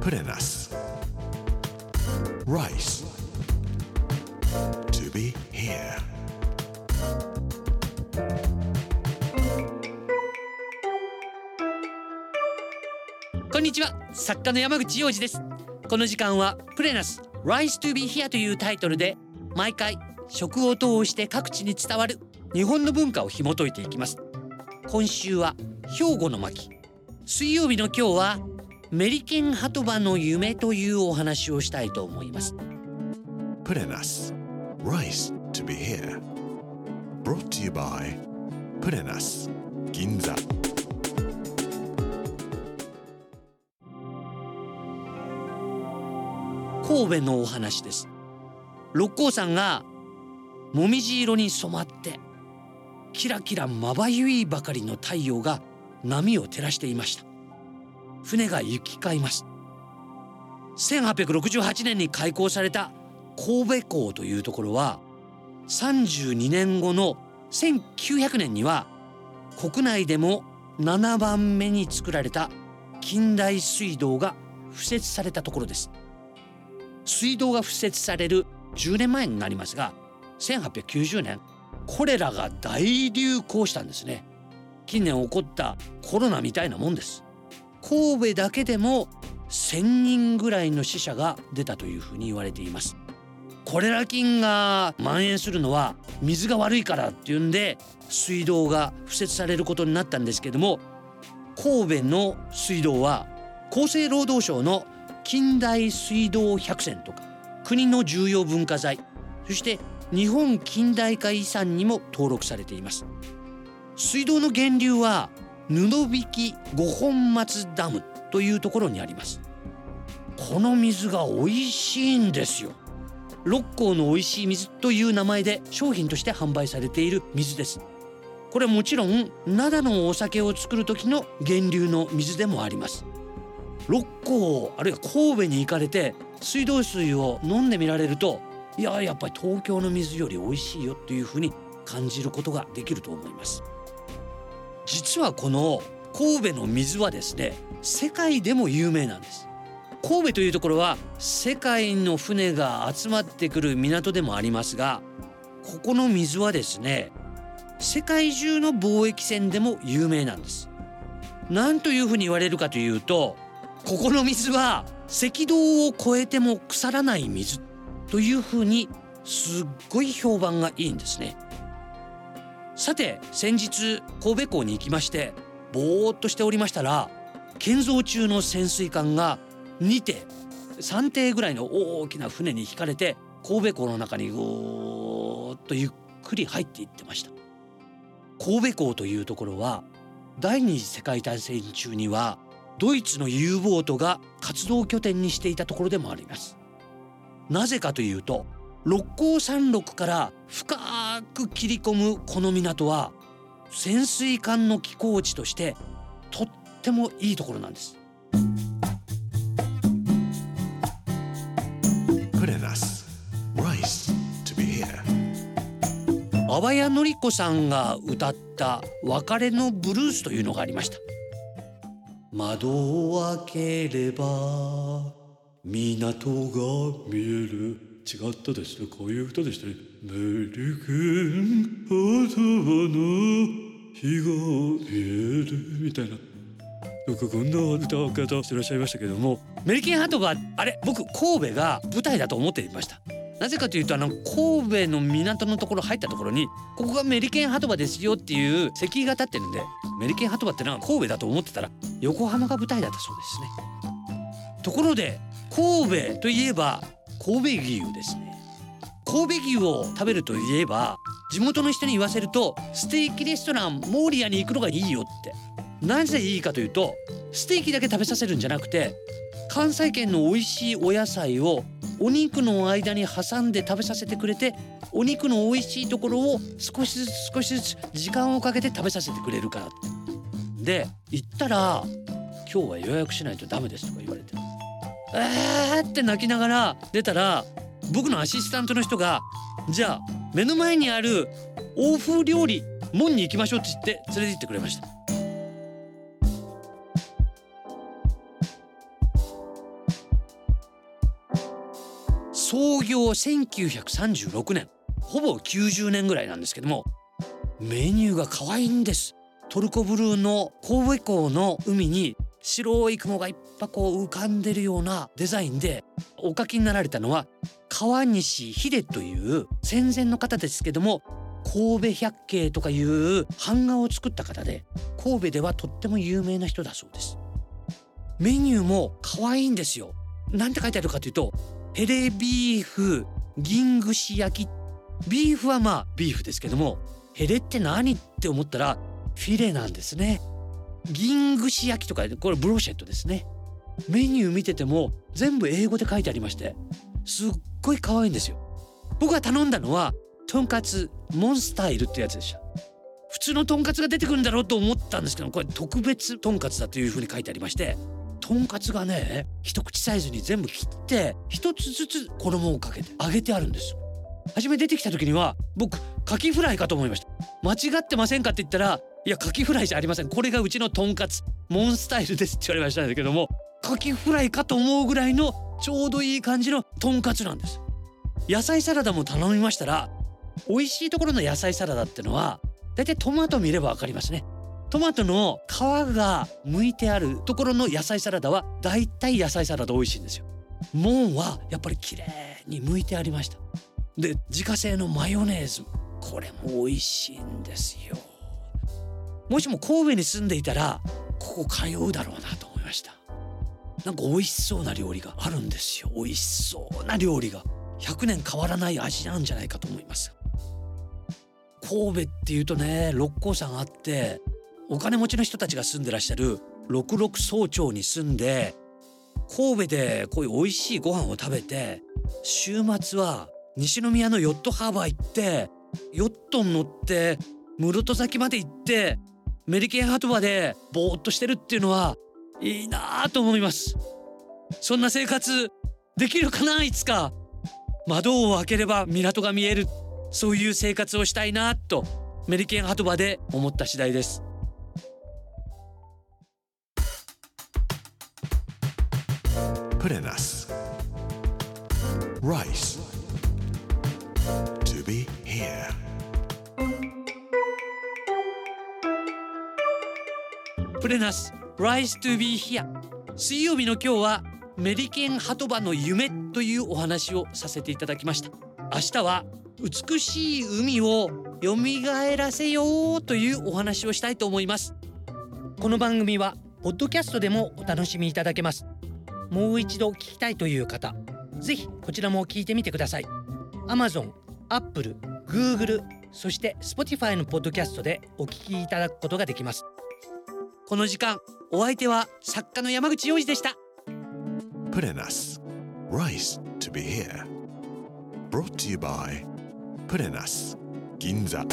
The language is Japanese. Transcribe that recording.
Put in us. Rice. To be here. こんにちは作家の山口洋二ですこの時間はプレナス Rise to be here というタイトルで毎回食を通して各地に伝わる日本の文化を紐解いていきます今週は兵庫の巻水曜日の今日はメリケン鳩場の夢というお話をしたいと思います Put in us. Rice to be here. Brought to you by Put in us. Ginza. 神戸のお話です六甲山がもみじ色に染まってキラキラまばゆいばかりの太陽が波を照らしていました船が行き交います1868年に開港された神戸港というところは32年後の1900年には国内でも7番目に作られた近代水道が敷設されたところです。水道が敷設される10年前になりますが1890年コレラが大流行したんですね。近年起こったコロナみたいなもんです。神戸だけでも1000人ぐらいの死者が出たというふうに言われています。コレラ菌が蔓延するのは水が悪いからっていうんで水道が敷設されることになったんですけども神戸の水道は厚生労働省の近代水道百選とか国の重要文化財そして日本近代化遺産にも登録されています。水道の源流は布引五本松ダムというところにあります。この水が美味しいんですよ。六甲の美味しい水という名前で商品として販売されている水です。これはもちろん灘のお酒を作る時の源流の水でもあります。六甲あるいは神戸に行かれて水道水を飲んでみられるといややっぱり東京の水より美味しいよというふうに感じることができると思います。実はこの神戸の水はですね世界でも有名なんです。神戸というところは世界の船が集まってくる港でもありますがここの水はですね世界中の貿易船でも有名なんです。何というふうに言われるかというとここの水は赤道を越えても腐らない水というふうにすっごい評判がいいんですね。さて先日神戸港に行きましてぼーっとしておりましたら建造中の潜水艦が2艇3艇ぐらいの大きな船に引かれて神戸港の中にごーっとゆっくり入っていってました。神戸港というところは第二次世界大戦中にはドイツの U ボートが活動拠点にしていたところでもあります。なぜかというと六甲山麓から深く切り込むこの港は潜水艦の寄港地としてとってもいいところなんです.阿波谷のり子さんが歌った別れのブルースというのがありました。窓を開ければ港が見える違ったですね。こういう歌でしたね。メリケン言葉の日が見えるみたいな。よくこんな歌を方してらっしゃいましたけども。メリケンハートがあれ僕神戸が舞台だと思っていました。なぜかというとあの神戸の港のところ入ったところにここがメリケンハトバですよっていう石碑が立ってるんでメリケンハトバってのは神戸だと思ってたら横浜が舞台だったそうですね。ところで神戸といえば神戸牛ですね。神戸牛を食べるといえば地元の人に言わせるとステーキレストランモーリアに行くのがいいよって。なぜいいかというとステーキだけ食べさせるんじゃなくて関西圏の美味しいお野菜をお肉の間に挟んで食べさせてくれてお肉の美味しいところを少しずつ少しずつ時間をかけて食べさせてくれるからって。で行ったら「今日は予約しないとダメです」とか言われて「えーって泣きながら出たら僕のアシスタントの人がじゃあ目の前にある欧風料理門に行きましょうって言って連れて行ってくれました。創業1936年ほぼ90年ぐらいなんですけどもメニューが可愛いんですトルコブルーの神戸港の海に白い雲がいっぱいこう浮かんでるようなデザインでお書きになられたのは川西秀という戦前の方ですけども神戸百景とかいう版画を作った方で神戸ではとっても有名な人だそうです。メニューも可愛いんですよ。なんて書いてあるかというとヘレビーフ銀串焼き。ビーフはまあビーフですけどもヘレって何って思ったらフィレなんですね。銀串焼きとかこれブロシェットですね。メニュー見てても全部英語で書いてありましてすっごい可愛いんですよ。僕が頼んだのはとんかつモンスタイルってやつでした。普通のとんかつが出てくるんだろうと思ったんですけどこれ特別とんかつだというふうに書いてありましてとんかつがね一口サイズに全部切って一つずつ衣をかけて揚げてあるんです初め出てきた時には僕カキフライかと思いました。間違ってませんかって言ったらいやカキフライじゃありません。これがうちのとんかつ。モンスタイルですって言われましたけどもカキフライかと思うぐらいのちょうどいい感じのとんかつなんです。野菜サラダも頼みましたら美味しいところの野菜サラダってのは大体トマト見ればわかりますね。トマトの皮が剥いてあるところの野菜サラダは大体野菜サラダ美味しいんですよ。モンはやっぱり綺麗に剥いてありました。で自家製のマヨネーズ。これも美味しいんですよ。もしも神戸に住んでいたらここ通うだろうなと思いました。なんか美味しそうな料理があるんですよ。美味しそうな料理が。100年変わらない味なんじゃないかと思います。神戸っていうとね六甲山あってお金持ちの人たちが住んでらっしゃる六六総町に住んで神戸でこういう美味しいご飯を食べて週末は西宮のヨットハーバー行ってヨットに乗って室戸崎まで行ってメリケントバでぼーっとしてるっていうのはいいなと思いますそんな生活できるかないつか窓を開ければ港が見えるそういう生活をしたいなとメリケントバで思った次第です Put in us. Rice. To be here. プレナス Rise to be here 水曜日の今日はメリケンハトバの夢というお話をさせていただきました。明日は美しい海を蘇らせようというお話をしたいと思います。この番組はポッドキャストでもお楽しみいただけます。もう一度聞きたいという方ぜひこちらも聞いてみてください。Amazon、Apple、Google そして Spotify のポッドキャストでお聞きいただくことができます。この時間お相手は作家の山口洋二でしたプレナス Rice to be here. Brought to you by Put in us. Ginza.